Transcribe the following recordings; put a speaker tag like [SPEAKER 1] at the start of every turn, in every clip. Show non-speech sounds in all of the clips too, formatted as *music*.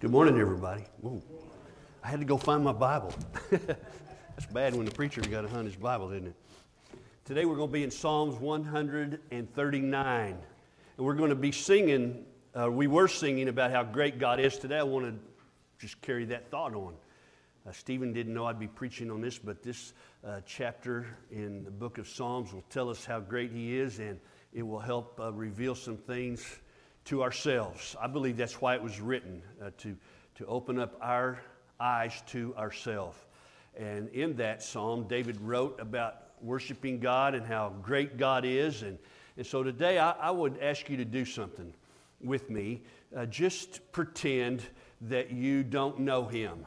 [SPEAKER 1] Good morning, everybody. Whoa. I had to go find my Bible. *laughs* That's bad when the preacher got to hunt his Bible, isn't it? Today we're going to be in Psalms 139. And we're going to be singing, uh, we were singing about how great God is today. I want to just carry that thought on. Uh, Stephen didn't know I'd be preaching on this, but this uh, chapter in the book of Psalms will tell us how great He is, and it will help uh, reveal some things to ourselves. I believe that's why it was written, uh, to, to open up our eyes to ourselves. And in that psalm, David wrote about worshiping God and how great God is. And, and so today, I, I would ask you to do something with me. Uh, just pretend that you don't know Him.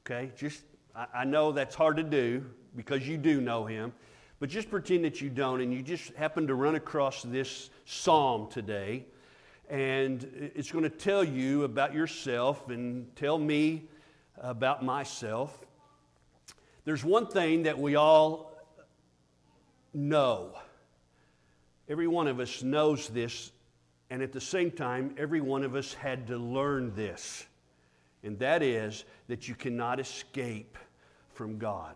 [SPEAKER 1] Okay? Just, I, I know that's hard to do because you do know Him. But just pretend that you don't, and you just happen to run across this psalm today and it's going to tell you about yourself and tell me about myself. There's one thing that we all know. Every one of us knows this, and at the same time, every one of us had to learn this, and that is that you cannot escape from God.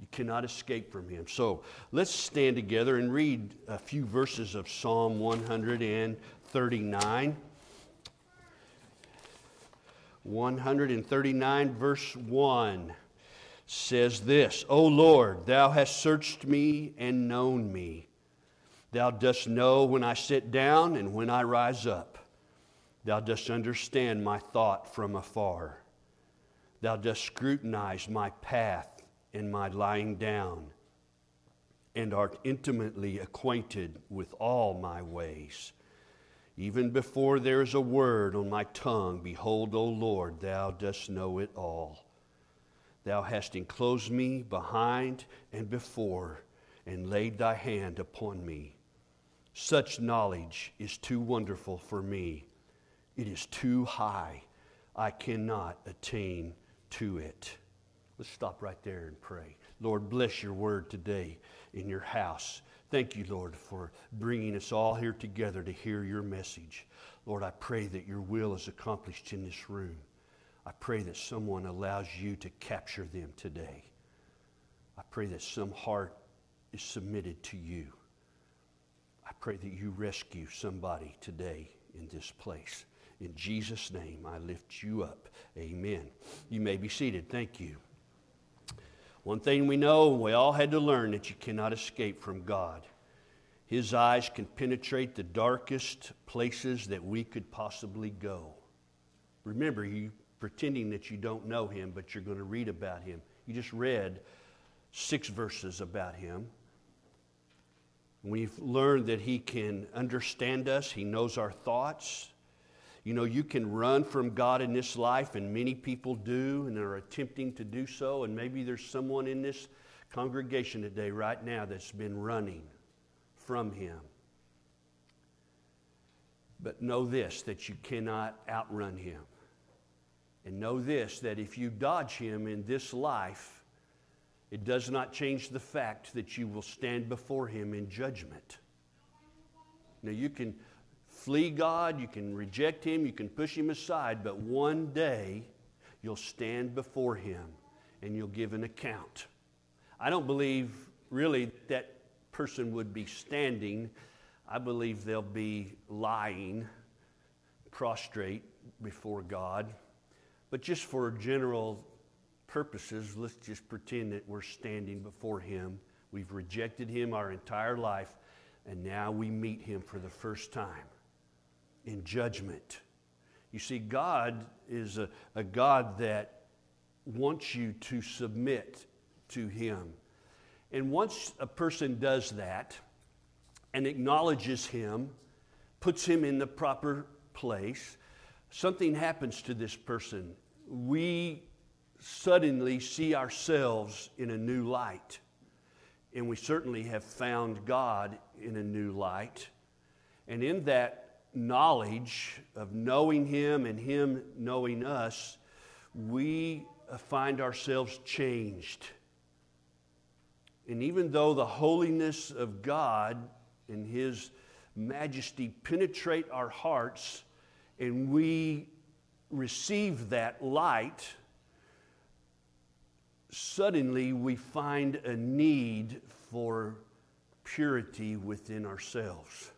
[SPEAKER 1] You cannot escape from him. So let's stand together and read a few verses of Psalm 139. 139, verse 1 says this O Lord, thou hast searched me and known me. Thou dost know when I sit down and when I rise up. Thou dost understand my thought from afar. Thou dost scrutinize my path in my lying down, and art intimately acquainted with all my ways. Even before there is a word on my tongue, behold, O Lord, thou dost know it all. Thou hast enclosed me behind and before, and laid thy hand upon me. Such knowledge is too wonderful for me. It is too high. I cannot attain to it. Let's stop right there and pray. Lord, bless your word today in your house. Thank you, Lord, for bringing us all here together to hear your message. Lord, I pray that your will is accomplished in this room. I pray that someone allows you to capture them today. I pray that some heart is submitted to you. I pray that you rescue somebody today in this place. In Jesus' name, I lift you up. Amen. You may be seated. Thank you. One thing we know, and we all had to learn that you cannot escape from God. His eyes can penetrate the darkest places that we could possibly go. Remember, you pretending that you don't know him, but you're going to read about him. You just read six verses about him. We've learned that he can understand us, he knows our thoughts, you know, you can run from God in this life, and many people do, and are attempting to do so. And maybe there's someone in this congregation today, right now, that's been running from Him. But know this that you cannot outrun Him. And know this that if you dodge Him in this life, it does not change the fact that you will stand before Him in judgment. Now, you can flee God, you can reject Him, you can push Him aside, but one day you'll stand before Him and you'll give an account. I don't believe really that person would be standing. I believe they'll be lying, prostrate before God. But just for general purposes, let's just pretend that we're standing before Him. We've rejected Him our entire life, and now we meet Him for the first time in judgment. You see, God is a, a God that wants you to submit to Him. And once a person does that and acknowledges Him, puts Him in the proper place, something happens to this person. We suddenly see ourselves in a new light. And we certainly have found God in a new light. And in that knowledge of knowing Him and Him knowing us, we find ourselves changed. And even though the holiness of God and His majesty penetrate our hearts, and we receive that light, suddenly we find a need for purity within ourselves.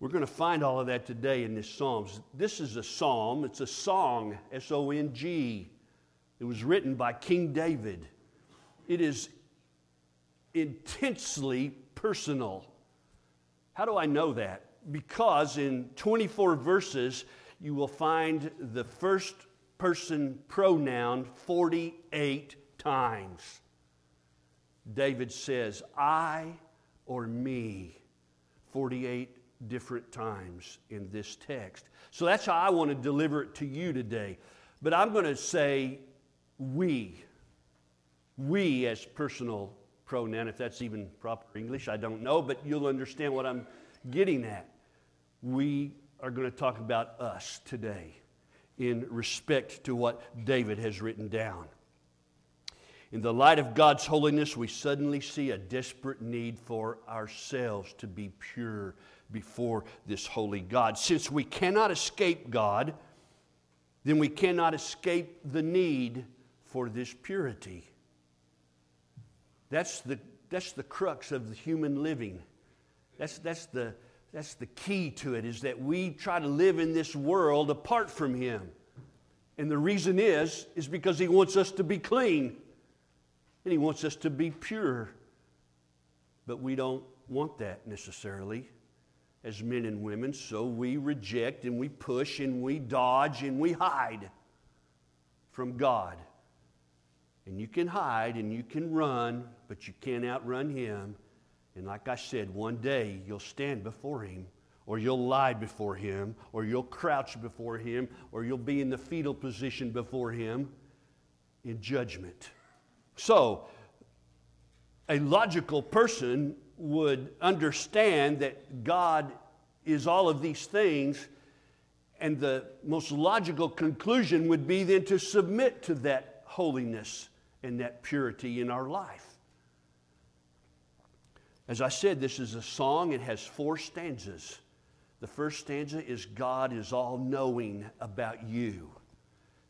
[SPEAKER 1] We're going to find all of that today in this Psalms. This is a psalm, it's a song, S O N G. It was written by King David. It is intensely personal. How do I know that? Because in 24 verses, you will find the first person pronoun 48 times. David says, I or me, 48 different times in this text. So that's how I want to deliver it to you today. But I'm going to say we. We as personal pronoun, if that's even proper English, I don't know, but you'll understand what I'm getting at. We are going to talk about us today in respect to what David has written down. In the light of God's holiness, we suddenly see a desperate need for ourselves to be pure before this holy God. Since we cannot escape God, then we cannot escape the need for this purity. That's the, that's the crux of the human living. That's, that's, the, that's the key to it, is that we try to live in this world apart from Him. And the reason is, is because He wants us to be clean and He wants us to be pure. But we don't want that necessarily as men and women, so we reject and we push and we dodge and we hide from God. And you can hide and you can run, but you can't outrun Him. And like I said, one day you'll stand before Him, or you'll lie before Him, or you'll crouch before Him, or you'll be in the fetal position before Him in judgment. So, a logical person would understand that God is all of these things, and the most logical conclusion would be then to submit to that holiness and that purity in our life. As I said, this is a song, it has four stanzas. The first stanza is God is all knowing about you.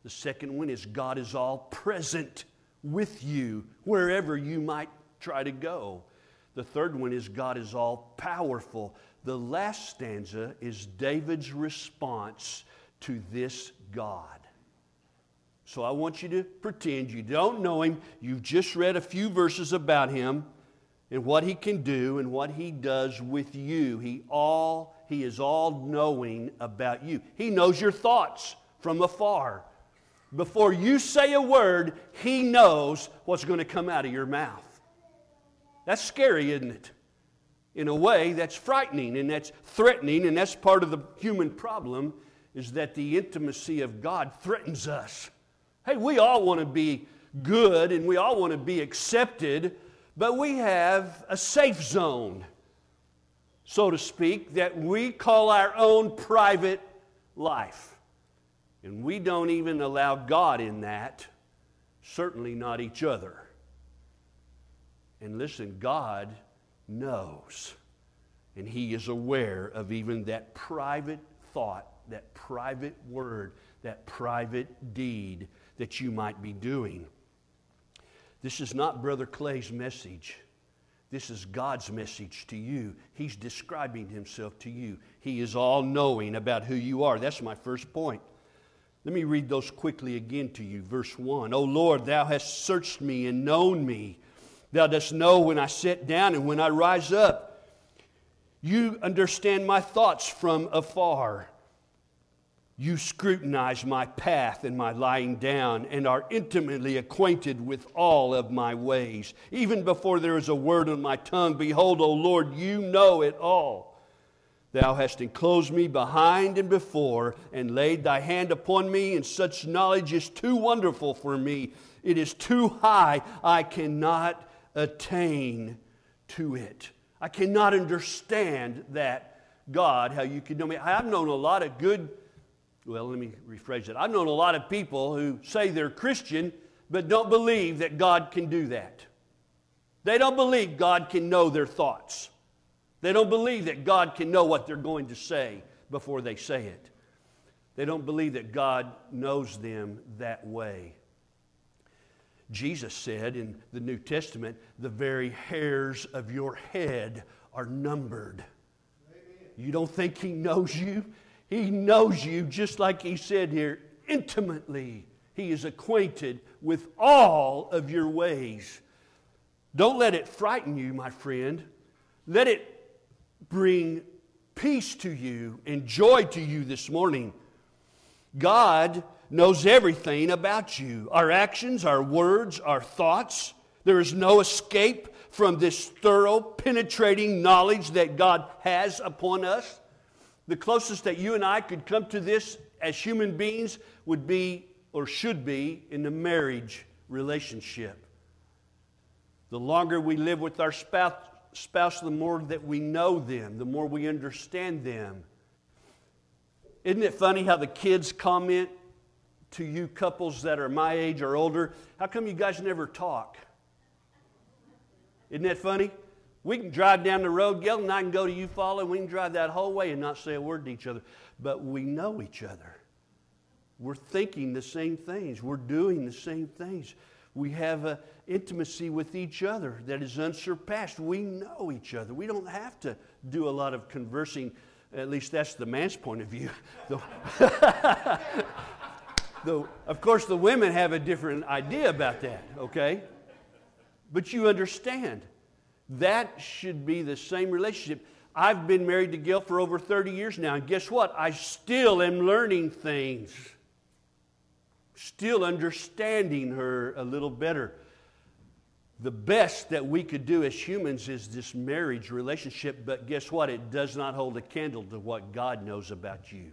[SPEAKER 1] The second one is God is all present with you wherever you might try to go. The third one is God is all powerful. The last stanza is David's response to this God. So I want you to pretend you don't know him. You've just read a few verses about him and what he can do and what he does with you. He all he is all knowing about you. He knows your thoughts from afar. Before you say a word, he knows what's going to come out of your mouth. That's scary, isn't it? In a way, that's frightening and that's threatening, and that's part of the human problem is that the intimacy of God threatens us. Hey, we all want to be good and we all want to be accepted, but we have a safe zone, so to speak, that we call our own private life. And we don't even allow God in that, certainly not each other. And listen, God knows. And He is aware of even that private thought, that private word, that private deed that you might be doing. This is not Brother Clay's message. This is God's message to you. He's describing Himself to you. He is all knowing about who you are. That's my first point. Let me read those quickly again to you. Verse 1 O Lord, thou hast searched me and known me. Thou dost know when I sit down and when I rise up. You understand my thoughts from afar. You scrutinize my path and my lying down, and are intimately acquainted with all of my ways. Even before there is a word on my tongue, behold, O Lord, you know it all. Thou hast enclosed me behind and before, and laid thy hand upon me, and such knowledge is too wonderful for me. It is too high, I cannot attain to it. I cannot understand that, God, how you can know me. I've known a lot of good, well, let me rephrase it. I've known a lot of people who say they're Christian, but don't believe that God can do that. They don't believe God can know their thoughts. They don't believe that God can know what they're going to say before they say it. They don't believe that God knows them that way. Jesus said in the New Testament, the very hairs of your head are numbered. Amen. You don't think He knows you? He knows you, just like He said here, intimately. He is acquainted with all of your ways. Don't let it frighten you, my friend. Let it bring peace to you and joy to you this morning. God knows everything about you our actions, our words, our thoughts. There is no escape from this thorough, penetrating knowledge that God has upon us. The closest that you and I could come to this as human beings would be, or should be, in the marriage relationship. The longer we live with our spouse, spouse, the more that we know them, the more we understand them. Isn't it funny how the kids comment to you couples that are my age or older, how come you guys never talk? Isn't that funny? We can drive down the road, Gail, and I can go to Eufaula, and we can drive that whole way and not say a word to each other. But we know each other. We're thinking the same things. We're doing the same things. We have an intimacy with each other that is unsurpassed. We know each other. We don't have to do a lot of conversing. At least that's the man's point of view. *laughs* the, of course, the women have a different idea about that, okay? But you understand. That should be the same relationship. I've been married to Gail for over 30 years now, and guess what? I still am learning things, still understanding her a little better. The best that we could do as humans is this marriage relationship, but guess what? It does not hold a candle to what God knows about you.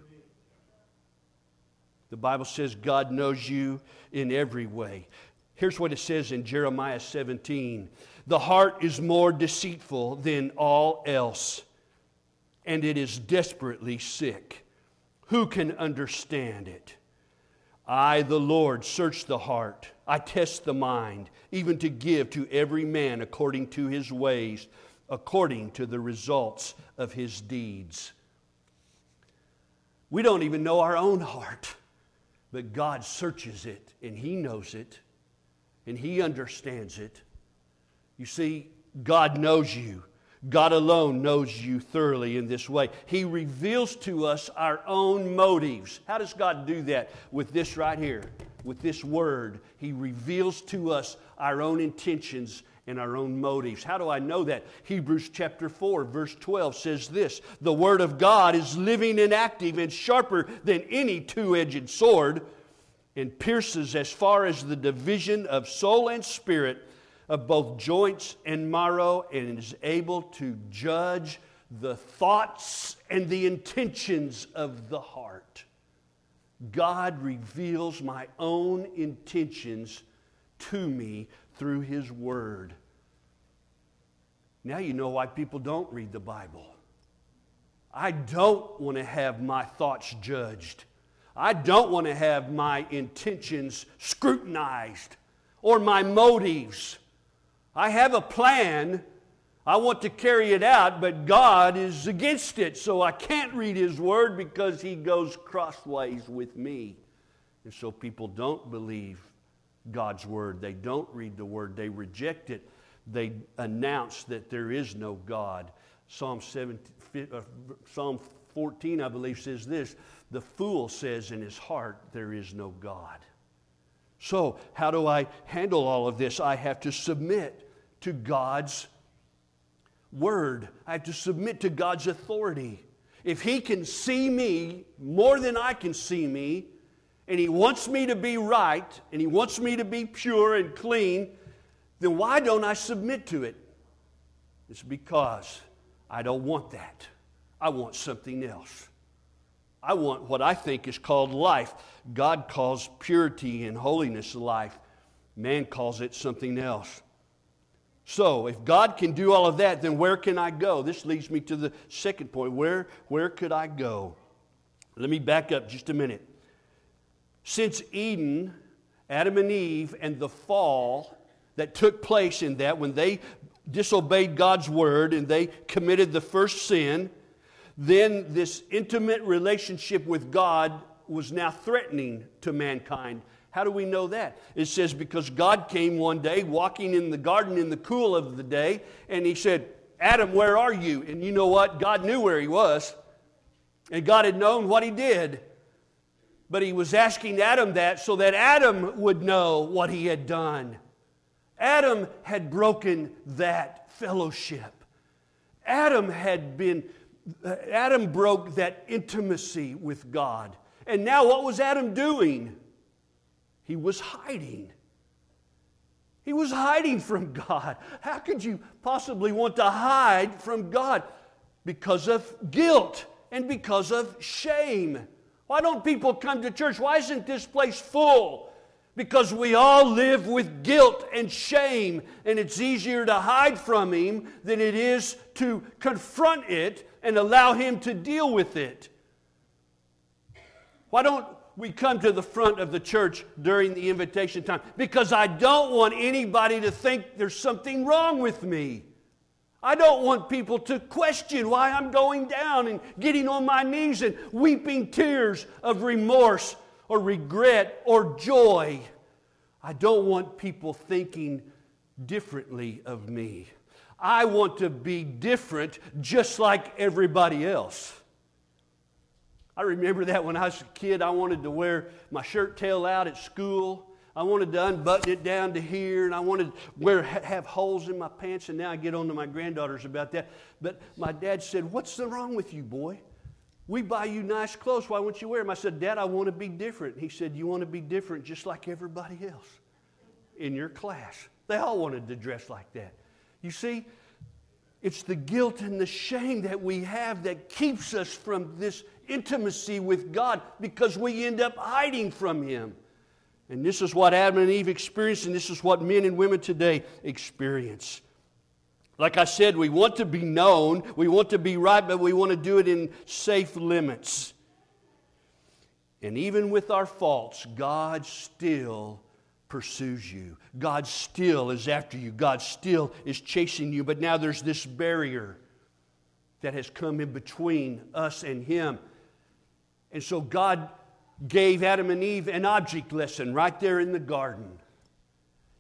[SPEAKER 1] The Bible says God knows you in every way. Here's what it says in Jeremiah 17 The heart is more deceitful than all else, and it is desperately sick. Who can understand it? I, the Lord, search the heart. I test the mind, even to give to every man according to his ways, according to the results of his deeds. We don't even know our own heart. But God searches it and He knows it and He understands it. You see, God knows you. God alone knows you thoroughly in this way. He reveals to us our own motives. How does God do that? With this right here, with this word. He reveals to us our own intentions and our own motives. How do I know that? Hebrews chapter 4, verse 12 says this The Word of God is living and active and sharper than any two edged sword and pierces as far as the division of soul and spirit, of both joints and marrow, and is able to judge the thoughts and the intentions of the heart. God reveals my own intentions to me through His Word. Now you know why people don't read the Bible. I don't want to have my thoughts judged. I don't want to have my intentions scrutinized or my motives. I have a plan. I want to carry it out, but God is against it. So I can't read His Word because He goes crossways with me. And so people don't believe God's word. They don't read the word, they reject it. They announce that there is no God. Psalm, 17, uh, Psalm 14, I believe, says this The fool says in his heart, There is no God. So, how do I handle all of this? I have to submit to God's word, I have to submit to God's authority. If He can see me more than I can see me, and He wants me to be right, and He wants me to be pure and clean, then why don't I submit to it? It's because I don't want that. I want something else. I want what I think is called life. God calls purity and holiness life. Man calls it something else. So, if God can do all of that, then where can I go? This leads me to the second point. Where, where could I go? Let me back up just a minute. Since Eden, Adam and Eve, and the fall that took place in that when they disobeyed God's word and they committed the first sin, then this intimate relationship with God was now threatening to mankind. How do we know that? It says, because God came one day walking in the garden in the cool of the day, and he said, Adam, where are you? And you know what? God knew where he was, and God had known what he did. But he was asking Adam that so that Adam would know what he had done. Adam had broken that fellowship. Adam had been Adam broke that intimacy with God. And now, what was Adam doing? He was hiding. He was hiding from God. How could you possibly want to hide from God? Because of guilt and because of shame. Why don't people come to church? Why isn't this place full? Because we all live with guilt and shame, and it's easier to hide from Him than it is to confront it and allow Him to deal with it. Why don't we come to the front of the church during the invitation time? Because I don't want anybody to think there's something wrong with me. I don't want people to question why I'm going down and getting on my knees and weeping tears of remorse or regret or joy. I don't want people thinking differently of me. I want to be different just like everybody else. I remember that when I was a kid, I wanted to wear my shirt tail out at school. I wanted to unbutton it down to here, and I wanted to wear, have holes in my pants, and now I get on to my granddaughters about that. But my dad said, What's the wrong with you, boy? We buy you nice clothes. Why won't you wear them? I said, Dad, I want to be different. He said, You want to be different just like everybody else in your class. They all wanted to dress like that. You see, it's the guilt and the shame that we have that keeps us from this intimacy with God because we end up hiding from Him. And this is what Adam and Eve experienced, and this is what men and women today experience. Like I said, we want to be known, we want to be right, but we want to do it in safe limits. And even with our faults, God still pursues you. God still is after you. God still is chasing you. But now there's this barrier that has come in between us and Him. And so God gave Adam and Eve an object lesson right there in the garden.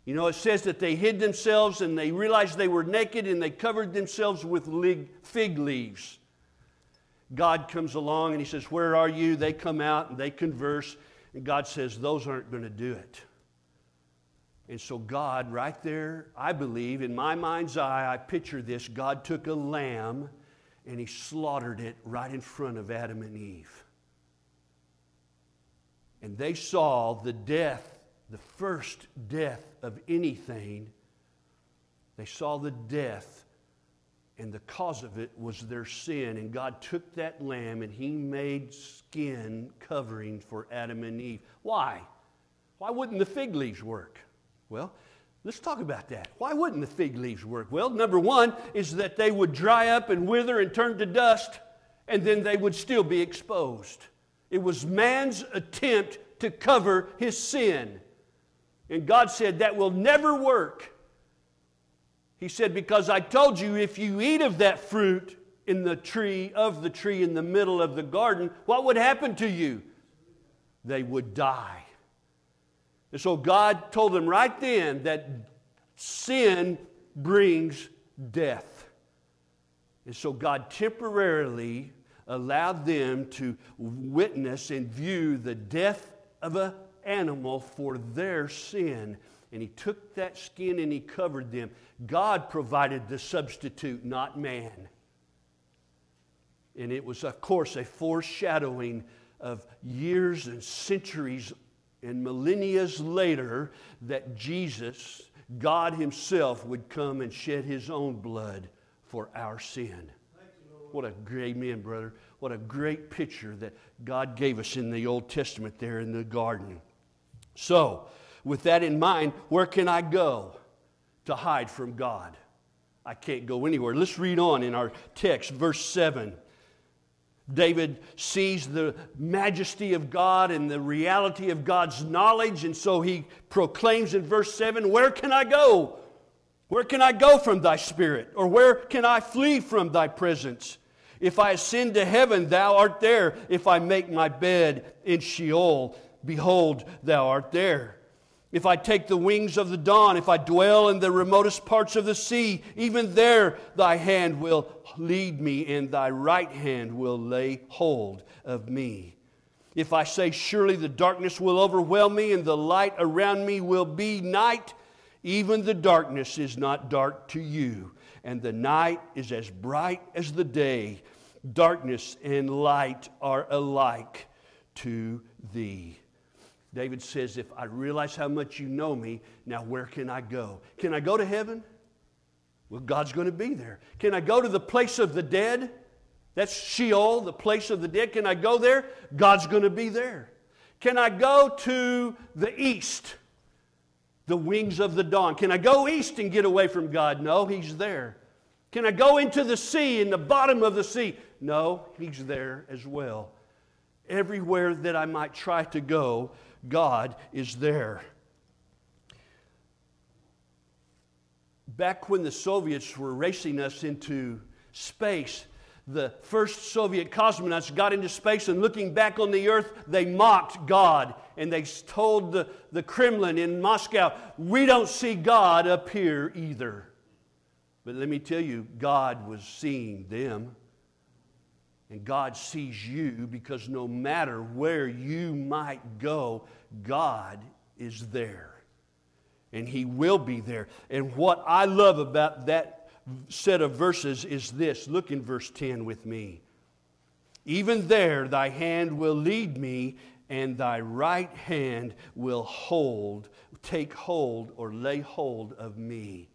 [SPEAKER 1] You know, it says that they hid themselves and they realized they were naked and they covered themselves with fig leaves. God comes along and He says, Where are you? They come out and they converse. And God says, Those aren't going to do it. And so, God, right there, I believe, in my mind's eye, I picture this. God took a lamb and he slaughtered it right in front of Adam and Eve. And they saw the death, the first death of anything. They saw the death, and the cause of it was their sin. And God took that lamb and he made skin covering for Adam and Eve. Why? Why wouldn't the fig leaves work? Well, let's talk about that. Why wouldn't the fig leaves work? Well, number one is that they would dry up and wither and turn to dust, and then they would still be exposed. It was man's attempt to cover his sin. And God said, That will never work. He said, Because I told you if you eat of that fruit in the tree, of the tree in the middle of the garden, what would happen to you? They would die. And so God told them right then that sin brings death. And so God temporarily allowed them to witness and view the death of an animal for their sin. And he took that skin and he covered them. God provided the substitute, not man. And it was, of course, a foreshadowing of years and centuries and millennia later that Jesus, God Himself, would come and shed His own blood for our sin. What a great man, brother. What a great picture that God gave us in the Old Testament there in the garden. So, with that in mind, where can I go to hide from God? I can't go anywhere. Let's read on in our text, verse 7. David sees the majesty of God and the reality of God's knowledge, and so he proclaims in verse 7 Where can I go? Where can I go from thy spirit? Or where can I flee from thy presence? If I ascend to heaven, thou art there. If I make my bed in Sheol, behold, thou art there. If I take the wings of the dawn, if I dwell in the remotest parts of the sea, even there thy hand will lead me, and thy right hand will lay hold of me. If I say, Surely the darkness will overwhelm me, and the light around me will be night, even the darkness is not dark to you, and the night is as bright as the day. Darkness and light are alike to thee. David says, If I realize how much you know me, now where can I go? Can I go to heaven? Well, God's going to be there. Can I go to the place of the dead? That's Sheol, the place of the dead. Can I go there? God's going to be there. Can I go to the east? The wings of the dawn. Can I go east and get away from God? No, He's there. Can I go into the sea, in the bottom of the sea? No, He's there as well. Everywhere that I might try to go, God is there. Back when the Soviets were racing us into space, the first Soviet cosmonauts got into space and looking back on the earth, they mocked God and they told the, the Kremlin in Moscow, We don't see God up here either. But let me tell you, God was seeing them. And God sees you because no matter where you might go, God is there. And He will be there. And what I love about that set of verses is this look in verse 10 with me. Even there, thy hand will lead me, and thy right hand will hold, take hold, or lay hold of me.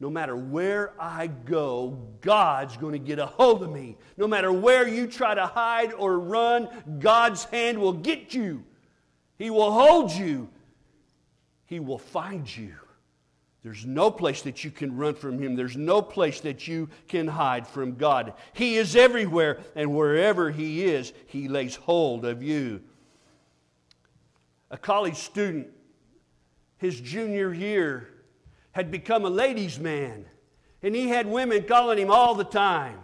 [SPEAKER 1] No matter where I go, God's going to get a hold of me. No matter where you try to hide or run, God's hand will get you. He will hold you. He will find you. There's no place that you can run from Him. There's no place that you can hide from God. He is everywhere, and wherever He is, He lays hold of you. A college student, his junior year, had become a ladies' man. And he had women calling him all the time.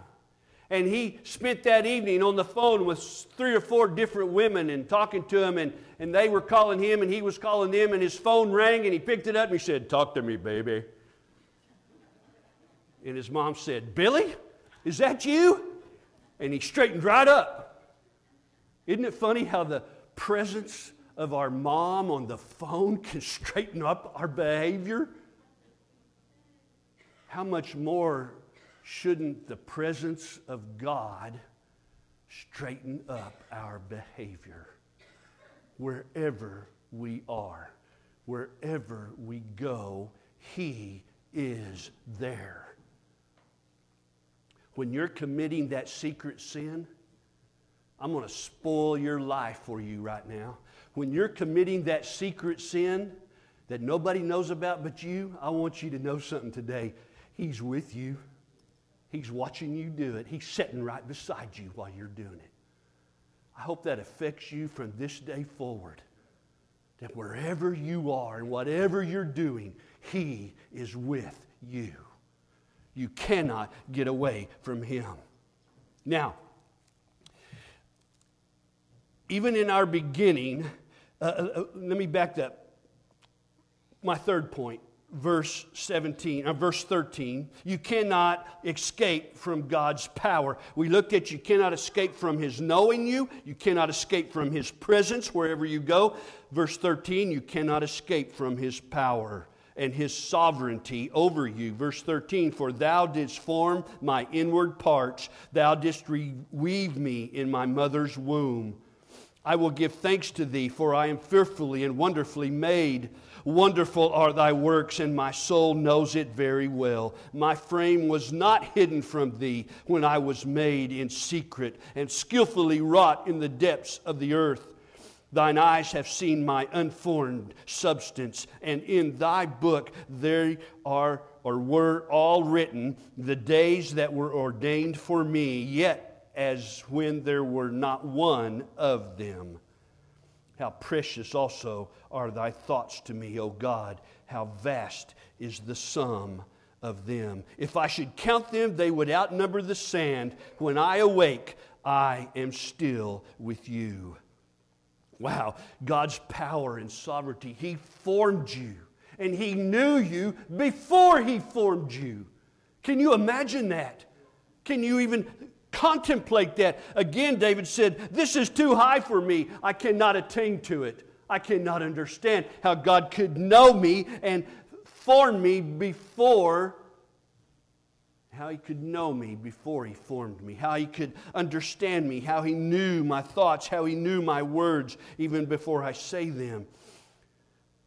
[SPEAKER 1] And he spent that evening on the phone with three or four different women and talking to them. And, and they were calling him and he was calling them. And his phone rang and he picked it up and he said, Talk to me, baby. And his mom said, Billy, is that you? And he straightened right up. Isn't it funny how the presence of our mom on the phone can straighten up our behavior? how much more shouldn't the presence of God straighten up our behavior wherever we are, wherever we go? He is there. When you're committing that secret sin, I'm going to spoil your life for you right now. When you're committing that secret sin that nobody knows about but you, I want you to know something today. He's with you. He's watching you do it. He's sitting right beside you while you're doing it. I hope that affects you from this day forward. That wherever you are and whatever you're doing, He is with you. You cannot get away from Him. Now, even in our beginning, uh, uh, uh let me back up. My third point verse 17, uh, verse 13, you cannot escape from God's power. We looked at you cannot escape from His knowing you, you cannot escape from His presence wherever you go. Verse 13, you cannot escape from His power and His sovereignty over you. Verse 13, for thou didst form my inward parts, thou didst weave me in my mother's womb. I will give thanks to thee, for I am fearfully and wonderfully made. Wonderful are thy works, and my soul knows it very well. My frame was not hidden from thee when I was made in secret and skillfully wrought in the depths of the earth. Thine eyes have seen my unformed substance, and in thy book there are or were all written the days that were ordained for me, yet as when there were not one of them. How precious also are thy thoughts to me, O God. How vast is the sum of them. If I should count them, they would outnumber the sand. When I awake, I am still with you. Wow, God's power and sovereignty. He formed you, and He knew you before He formed you. Can you imagine that? Can you even contemplate that? Again, David said, This is too high for me. I cannot attain to it. I cannot understand how God could know me and form me before how he could know me before he formed me, how he could understand me, how he knew my thoughts, how he knew my words even before I say them.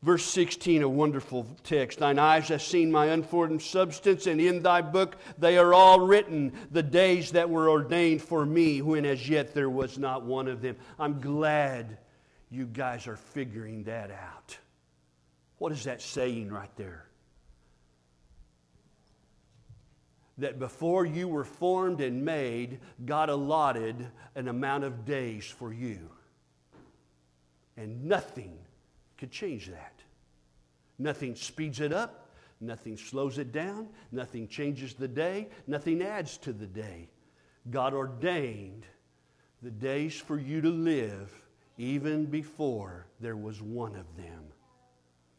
[SPEAKER 1] Verse 16, a wonderful text. Thine eyes have seen my unformed substance, and in thy book they are all written, the days that were ordained for me, when as yet there was not one of them. I'm glad you guys are figuring that out. What is that saying right there? that before you were formed and made, God allotted an amount of days for you. And nothing could change that. Nothing speeds it up, nothing slows it down, nothing changes the day, nothing adds to the day. God ordained the days for you to live even before there was one of them.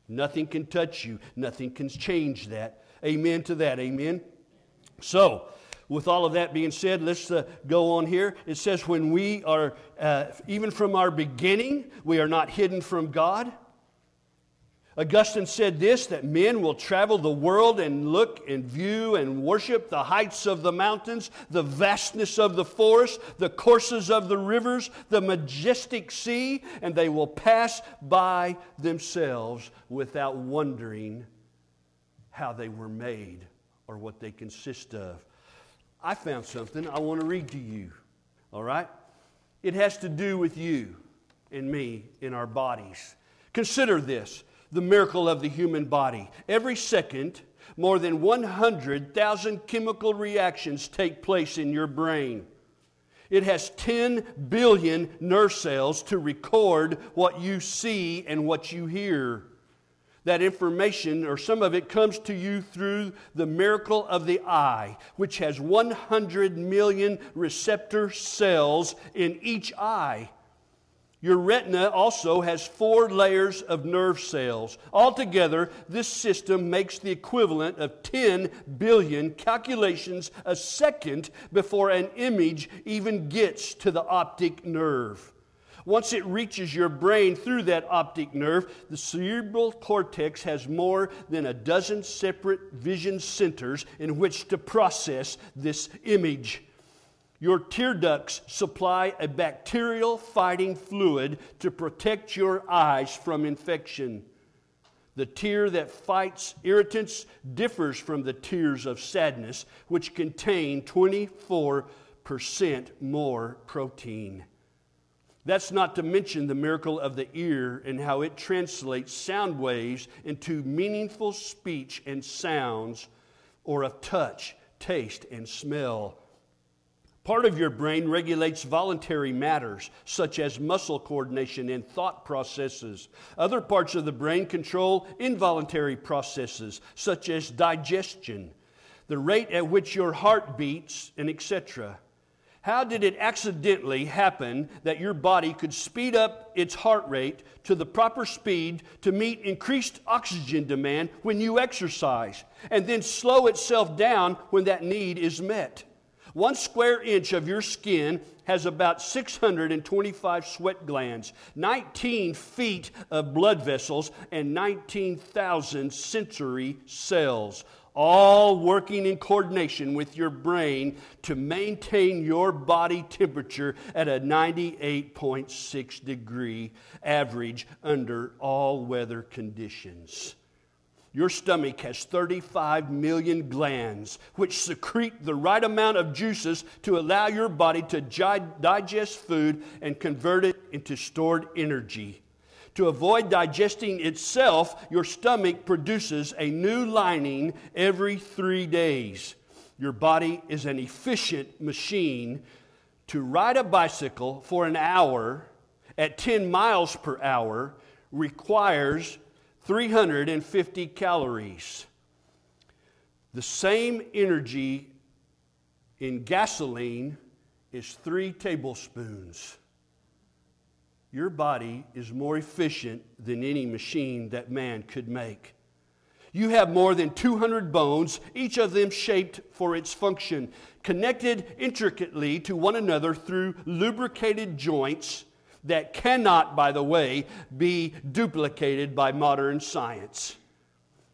[SPEAKER 1] Nothing can touch you, nothing can change that. Amen to that. Amen. So, with all of that being said, let's uh, go on here. It says, when we are, uh, even from our beginning, we are not hidden from God. Augustine said this that men will travel the world and look and view and worship the heights of the mountains, the vastness of the forest, the courses of the rivers, the majestic sea, and they will pass by themselves without wondering how they were made or what they consist of. I found something I want to read to you, all right? It has to do with you and me in our bodies. Consider this the miracle of the human body. Every second, more than 100,000 chemical reactions take place in your brain. It has 10 billion nerve cells to record what you see and what you hear that information, or some of it, comes to you through the miracle of the eye, which has 100 million receptor cells in each eye. Your retina also has four layers of nerve cells. Altogether, this system makes the equivalent of 10 billion calculations a second before an image even gets to the optic nerve. Once it reaches your brain through that optic nerve, the cerebral cortex has more than a dozen separate vision centers in which to process this image. Your tear ducts supply a bacterial fighting fluid to protect your eyes from infection. The tear that fights irritants differs from the tears of sadness, which contain 24% more protein. That's not to mention the miracle of the ear and how it translates sound waves into meaningful speech and sounds, or of touch, taste, and smell. Part of your brain regulates voluntary matters, such as muscle coordination and thought processes. Other parts of the brain control involuntary processes, such as digestion, the rate at which your heart beats, and etc. How did it accidentally happen that your body could speed up its heart rate to the proper speed to meet increased oxygen demand when you exercise, and then slow itself down when that need is met? One square inch of your skin has about 625 sweat glands, 19 feet of blood vessels, and 19,000 sensory cells all working in coordination with your brain to maintain your body temperature at a 98.6 degree average under all weather conditions. Your stomach has 35 million glands, which secrete the right amount of juices to allow your body to digest food and convert it into stored energy. To avoid digesting itself, your stomach produces a new lining every three days. Your body is an efficient machine. To ride a bicycle for an hour at 10 miles per hour requires 350 calories. The same energy in gasoline is three tablespoons. Your body is more efficient than any machine that man could make. You have more than 200 bones, each of them shaped for its function, connected intricately to one another through lubricated joints that cannot, by the way, be duplicated by modern science.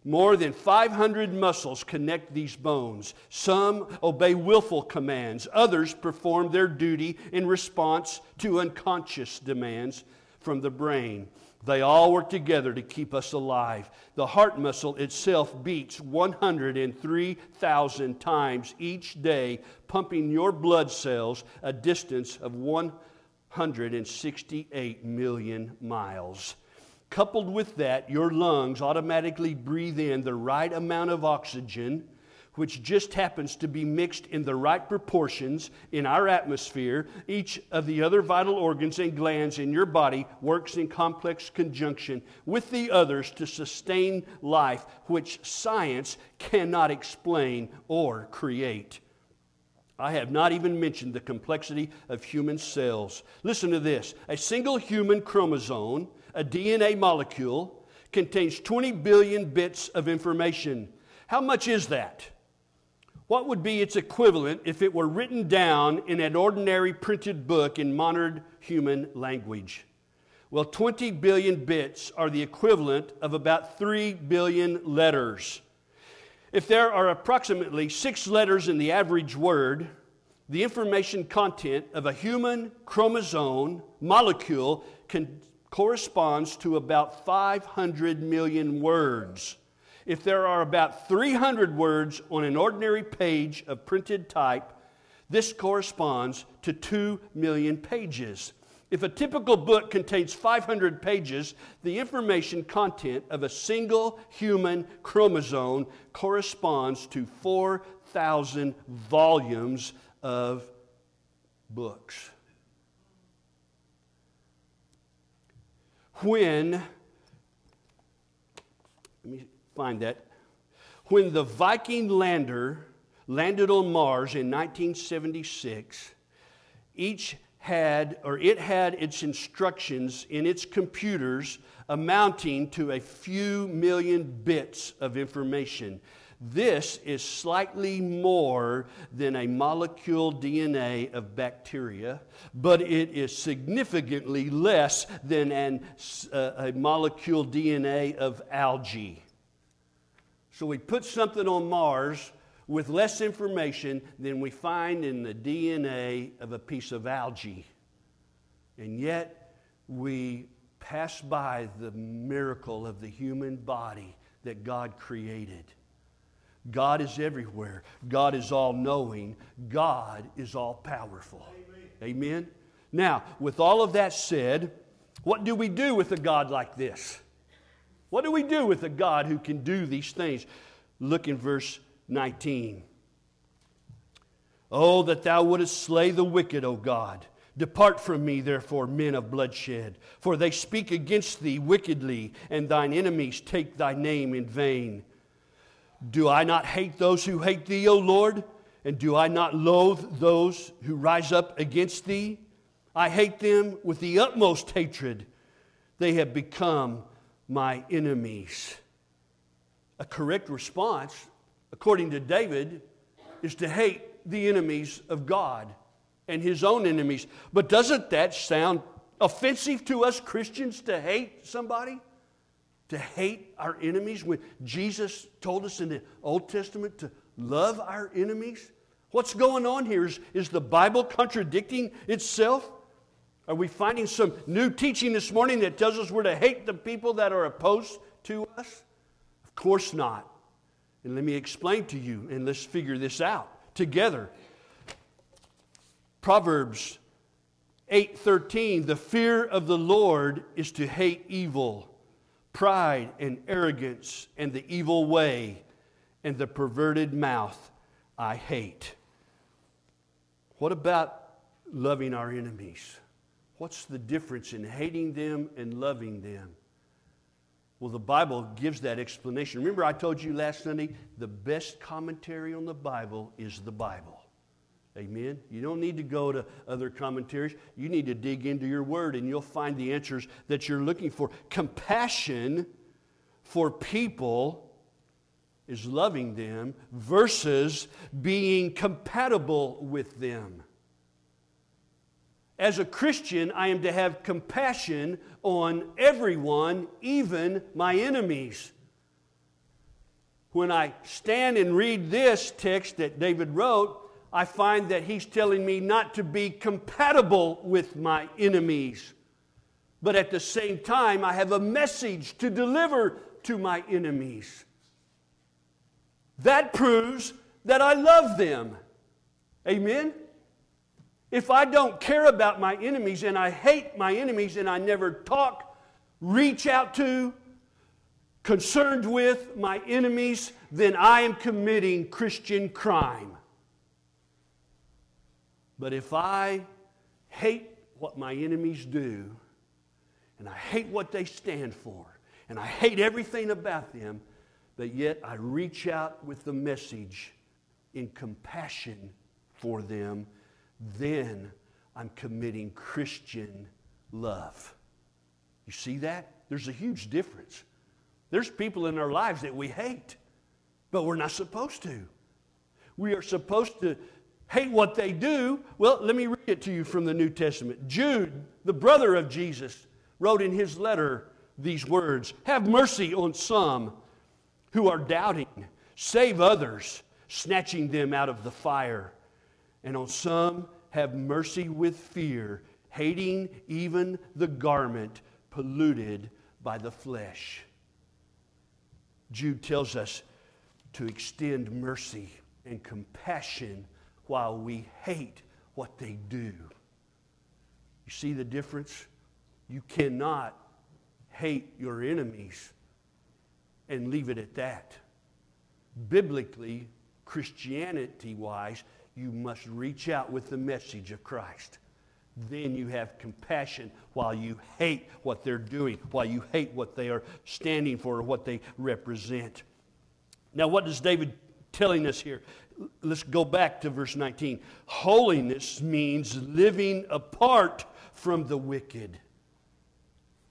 [SPEAKER 1] More than 500 muscles connect these bones. Some obey willful commands, others perform their duty in response to unconscious demands from the brain. They all work together to keep us alive. The heart muscle itself beats 103,000 times each day, pumping your blood cells a distance of 168 million miles. Coupled with that, your lungs automatically breathe in the right amount of oxygen, which just happens to be mixed in the right proportions in our atmosphere. Each of the other vital organs and glands in your body works in complex conjunction with the others to sustain life, which science cannot explain or create. I have not even mentioned the complexity of human cells. Listen to this a single human chromosome a DNA molecule contains 20 billion bits of information. How much is that? What would be its equivalent if it were written down in an ordinary printed book in modern human language? Well, 20 billion bits are the equivalent of about 3 billion letters. If there are approximately six letters in the average word, the information content of a human chromosome molecule can corresponds to about 500 million words. If there are about 300 words on an ordinary page of printed type, this corresponds to 2 million pages. If a typical book contains 500 pages, the information content of a single human chromosome corresponds to 4,000 volumes of books. when, let me find that, when the Viking lander landed on Mars in 1976, each had, or it had its instructions in its computers amounting to a few million bits of information. This is slightly more than a molecule DNA of bacteria, but it is significantly less than an, uh, a molecule DNA of algae. So we put something on Mars with less information than we find in the DNA of a piece of algae. And yet we pass by the miracle of the human body that God created. God is everywhere. God is all knowing. God is all powerful. Amen. Amen. Now, with all of that said, what do we do with a God like this? What do we do with a God who can do these things? Look in verse 19. Oh, that thou wouldest slay the wicked, O God. Depart from me, therefore, men of bloodshed, for they speak against thee wickedly, and thine enemies take thy name in vain. Do I not hate those who hate thee, O Lord? And do I not loathe those who rise up against thee? I hate them with the utmost hatred. They have become my enemies. A correct response, according to David, is to hate the enemies of God and his own enemies. But doesn't that sound offensive to us Christians to hate somebody? to hate our enemies when Jesus told us in the Old Testament to love our enemies? What's going on here? Is, is the Bible contradicting itself? Are we finding some new teaching this morning that tells us we're to hate the people that are opposed to us? Of course not. And let me explain to you, and let's figure this out together. Proverbs 8:13 The fear of the Lord is to hate evil pride and arrogance and the evil way and the perverted mouth I hate. What about loving our enemies? What's the difference in hating them and loving them? Well, the Bible gives that explanation. Remember, I told you last Sunday the best commentary on the Bible is the Bible. Amen. You don't need to go to other commentaries. You need to dig into your word and you'll find the answers that you're looking for. Compassion for people is loving them versus being compatible with them. As a Christian, I am to have compassion on everyone, even my enemies. When I stand and read this text that David wrote, I find that he's telling me not to be compatible with my enemies. But at the same time, I have a message to deliver to my enemies. That proves that I love them. Amen? If I don't care about my enemies and I hate my enemies and I never talk, reach out to, concerned with my enemies, then I am committing Christian crime. But if I hate what my enemies do, and I hate what they stand for, and I hate everything about them, but yet I reach out with the message in compassion for them, then I'm committing Christian love. You see that? There's a huge difference. There's people in our lives that we hate, but we're not supposed to. We are supposed to hate what they do. Well, let me read it to you from the New Testament. Jude, the brother of Jesus, wrote in his letter these words Have mercy on some who are doubting, save others, snatching them out of the fire. And on some, have mercy with fear, hating even the garment polluted by the flesh. Jude tells us to extend mercy and compassion while we hate what they do. You see the difference? You cannot hate your enemies and leave it at that. Biblically, Christianity wise, you must reach out with the message of Christ. Then you have compassion while you hate what they're doing, while you hate what they are standing for or what they represent. Now, what is David telling us here? Let's go back to verse 19. Holiness means living apart from the wicked.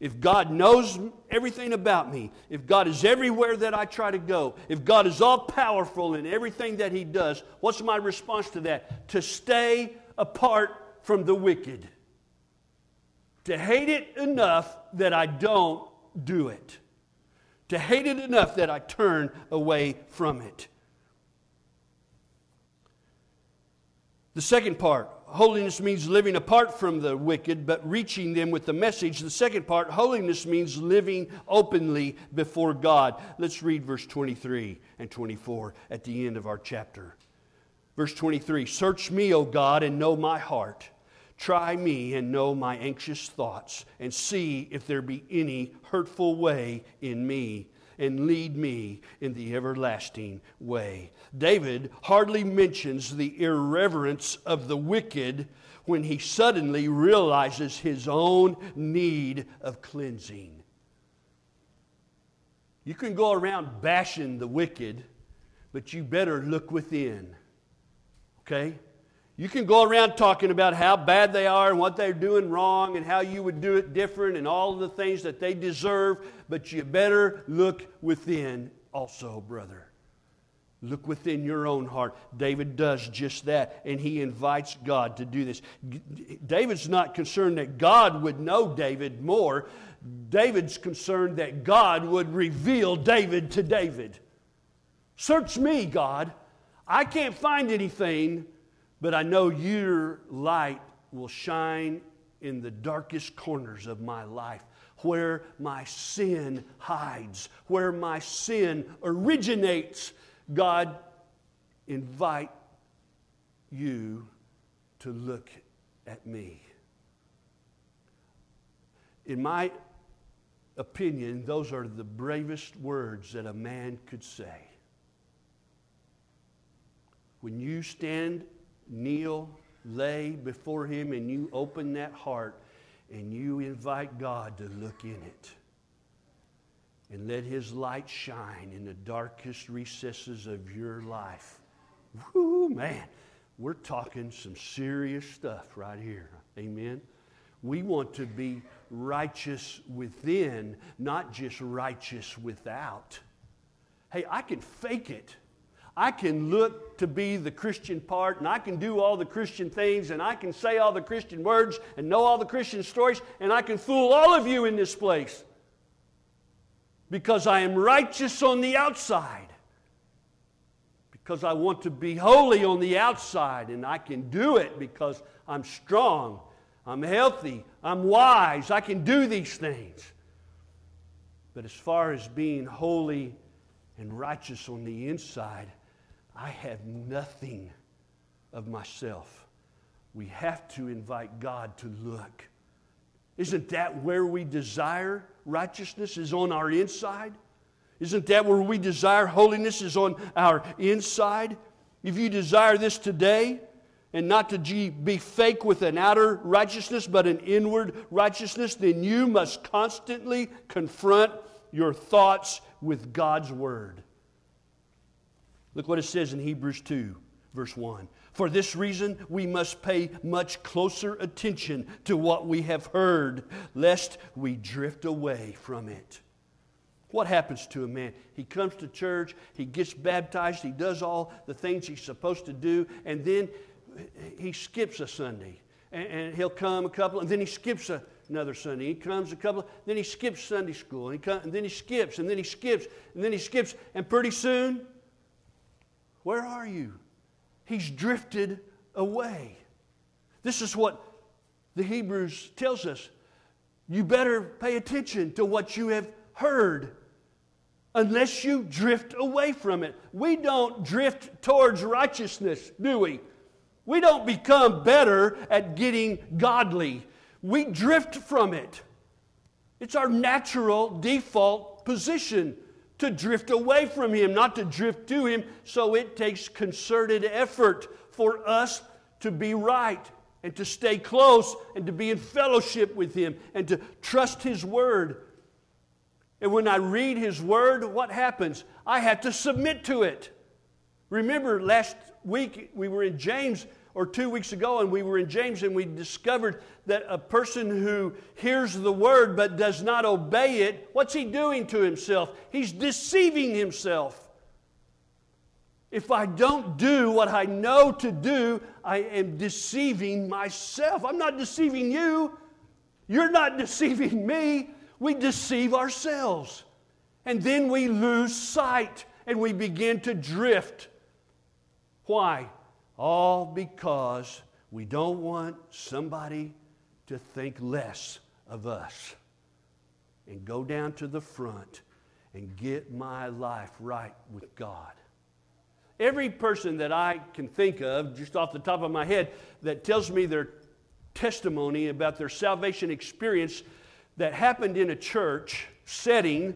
[SPEAKER 1] If God knows everything about me, if God is everywhere that I try to go, if God is all powerful in everything that He does, what's my response to that? To stay apart from the wicked. To hate it enough that I don't do it. To hate it enough that I turn away from it. The second part, holiness means living apart from the wicked, but reaching them with the message. The second part, holiness means living openly before God. Let's read verse 23 and 24 at the end of our chapter. Verse 23 Search me, O God, and know my heart. Try me and know my anxious thoughts, and see if there be any hurtful way in me and lead me in the everlasting way. David hardly mentions the irreverence of the wicked when he suddenly realizes his own need of cleansing. You can go around bashing the wicked, but you better look within. Okay? You can go around talking about how bad they are and what they're doing wrong and how you would do it different and all of the things that they deserve, but you better look within also, brother. Look within your own heart. David does just that, and he invites God to do this. David's not concerned that God would know David more. David's concerned that God would reveal David to David. Search me, God. I can't find anything but I know your light will shine in the darkest corners of my life, where my sin hides, where my sin originates. God, invite you to look at me. In my opinion, those are the bravest words that a man could say. When you stand kneel, lay before Him, and you open that heart and you invite God to look in it. and let His light shine in the darkest recesses of your life. Whoo, man, we're talking some serious stuff right here. Amen. We want to be righteous within, not just righteous without. Hey, I can fake it. I can look to be the Christian part and I can do all the Christian things and I can say all the Christian words and know all the Christian stories and I can fool all of you in this place because I am righteous on the outside. Because I want to be holy on the outside and I can do it because I'm strong, I'm healthy, I'm wise, I can do these things. But as far as being holy and righteous on the inside, I have nothing of myself. We have to invite God to look. Isn't that where we desire righteousness? Is on our inside? Isn't that where we desire holiness? Is on our inside? If you desire this today, and not to be fake with an outer righteousness, but an inward righteousness, then you must constantly confront your thoughts with God's Word. Look what it says in Hebrews 2, verse 1. For this reason, we must pay much closer attention to what we have heard, lest we drift away from it. What happens to a man? He comes to church, he gets baptized, he does all the things he's supposed to do, and then he skips a Sunday. And, he'll come a couple, and then he skips a, another Sunday. He comes a couple, then he skips Sunday school, and, he and then he skips, and then he skips, and then he skips, and pretty soon where are you? He's drifted away. This is what the Hebrews tells us. You better pay attention to what you have heard unless you drift away from it. We don't drift towards righteousness, do we? We don't become better at getting godly. We drift from it. It's our natural default position to drift away from Him, not to drift to Him. So it takes concerted effort for us to be right and to stay close and to be in fellowship with Him and to trust His Word. And when I read His Word, what happens? I have to submit to it. Remember, last week we were in James or two weeks ago, and we were in James, and we discovered that a person who hears the word but does not obey it, what's he doing to himself? He's deceiving himself. If I don't do what I know to do, I am deceiving myself. I'm not deceiving you. You're not *laughs* deceiving me. We deceive ourselves. And then we lose sight and we begin to drift. Why? All because we don't want somebody to think less of us and go down to the front and get my life right with God. Every person that I can think of, just off the top of my head, that tells me their testimony about their salvation experience that happened in a church setting,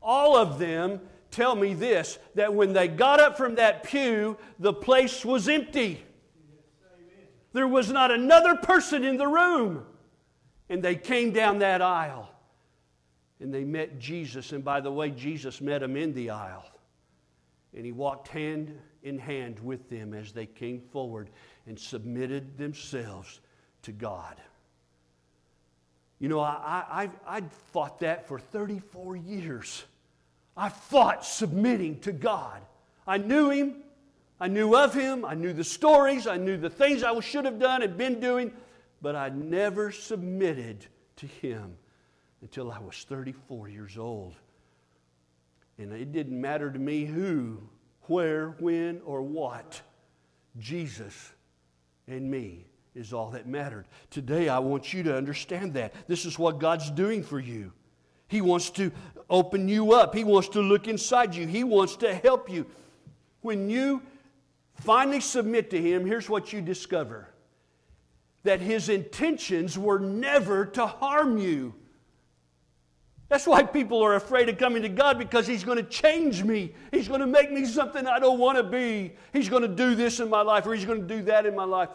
[SPEAKER 1] all of them tell me this that when they got up from that pew, the place was empty. There was not another person in the room. And they came down that aisle and they met Jesus. And by the way, Jesus met them in the aisle. And he walked hand in hand with them as they came forward and submitted themselves to God. You know, I, I, I fought that for 34 years. I fought submitting to God. I knew Him. I knew of Him. I knew the stories. I knew the things I should have done and been doing. But I never submitted to Him until I was 34 years old. And it didn't matter to me who, where, when, or what. Jesus and me is all that mattered. Today, I want you to understand that. This is what God's doing for you. He wants to open you up. He wants to look inside you. He wants to help you. When you finally submit to Him, here's what you discover that His intentions were never to harm you. That's why people are afraid of coming to God because He's going to change me. He's going to make me something I don't want to be. He's going to do this in my life or He's going to do that in my life.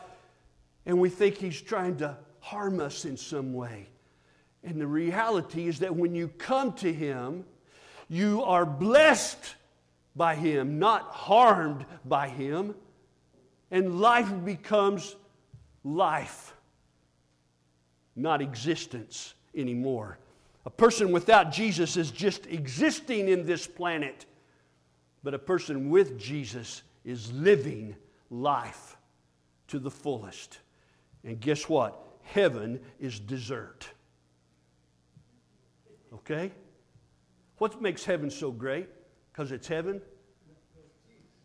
[SPEAKER 1] And we think He's trying to harm us in some way. And the reality is that when you come to Him, you are blessed by Him, not harmed by Him. And life becomes life, not existence anymore. A person without Jesus is just existing in this planet, but a person with Jesus is living life to the fullest. And guess what? Heaven is dessert. Okay? What makes heaven so great? Because it's heaven?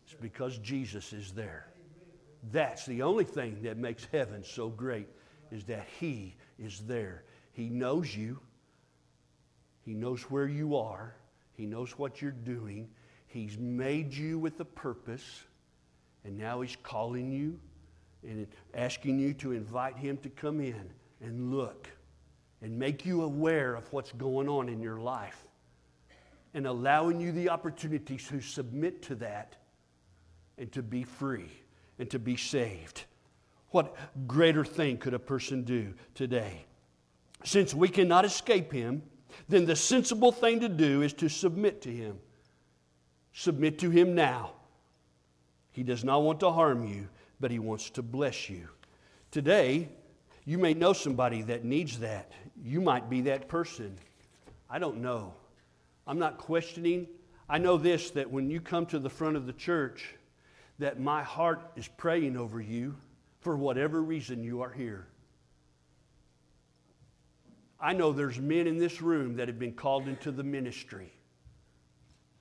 [SPEAKER 1] It's because Jesus is there. That's the only thing that makes heaven so great is that He is there. He knows you. He knows where you are. He knows what you're doing. He's made you with a purpose. And now He's calling you and asking you to invite Him to come in and look and make you aware of what's going on in your life and allowing you the opportunity to submit to that and to be free and to be saved. What greater thing could a person do today? Since we cannot escape Him, then the sensible thing to do is to submit to Him. Submit to Him now. He does not want to harm you, but He wants to bless you. Today, you may know somebody that needs that. You might be that person. I don't know. I'm not questioning. I know this that when you come to the front of the church, that my heart is praying over you for whatever reason you are here. I know there's men in this room that have been called into the ministry,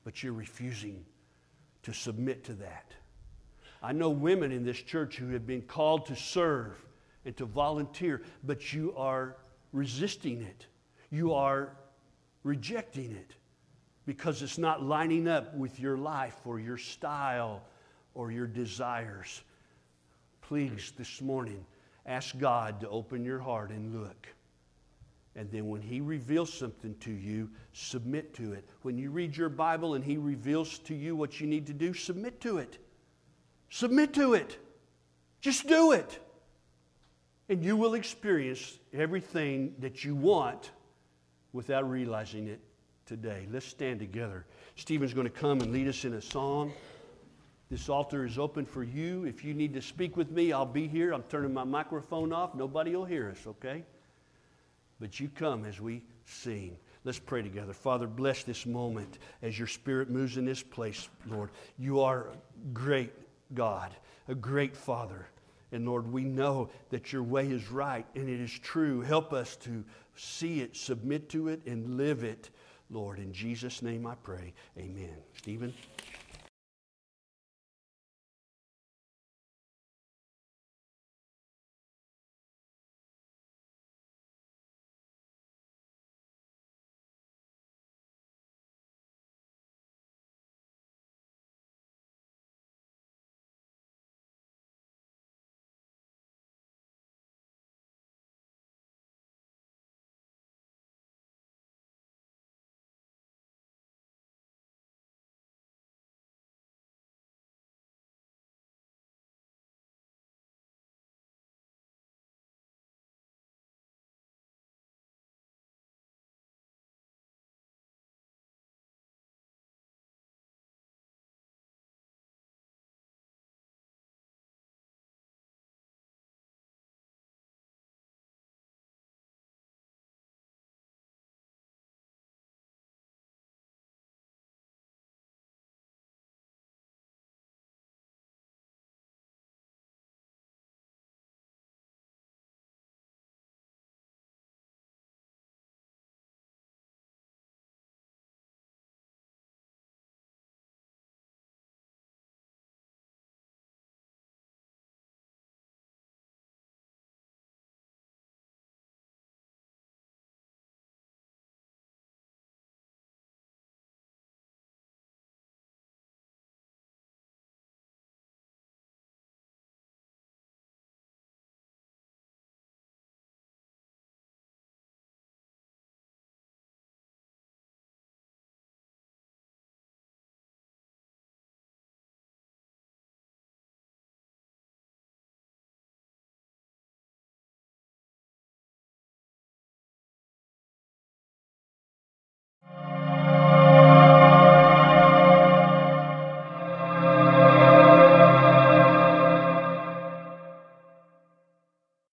[SPEAKER 1] but you're refusing to submit to that. I know women in this church who have been called to serve and to volunteer, but you are resisting it. You are rejecting it because it's not lining up with your life or your style or your desires. Please, this morning, ask God to open your heart and look. And then when He reveals something to you, submit to it. When you read your Bible and He reveals to you what you need to do, submit to it. Submit to it. Just do it. And you will experience everything that you want without realizing it today. Let's stand together. Stephen's going to come and lead us in a song. This altar is open for you. If you need to speak with me, I'll be here. I'm turning my microphone off. Nobody will hear us, okay? But you come as we sing. Let's pray together. Father, bless this moment as your spirit moves in this place, Lord. You are a great God, a great Father. And Lord, we know that your way is right and it is true. Help us to see it, submit to it, and live it. Lord, in Jesus' name I pray. Amen. Stephen?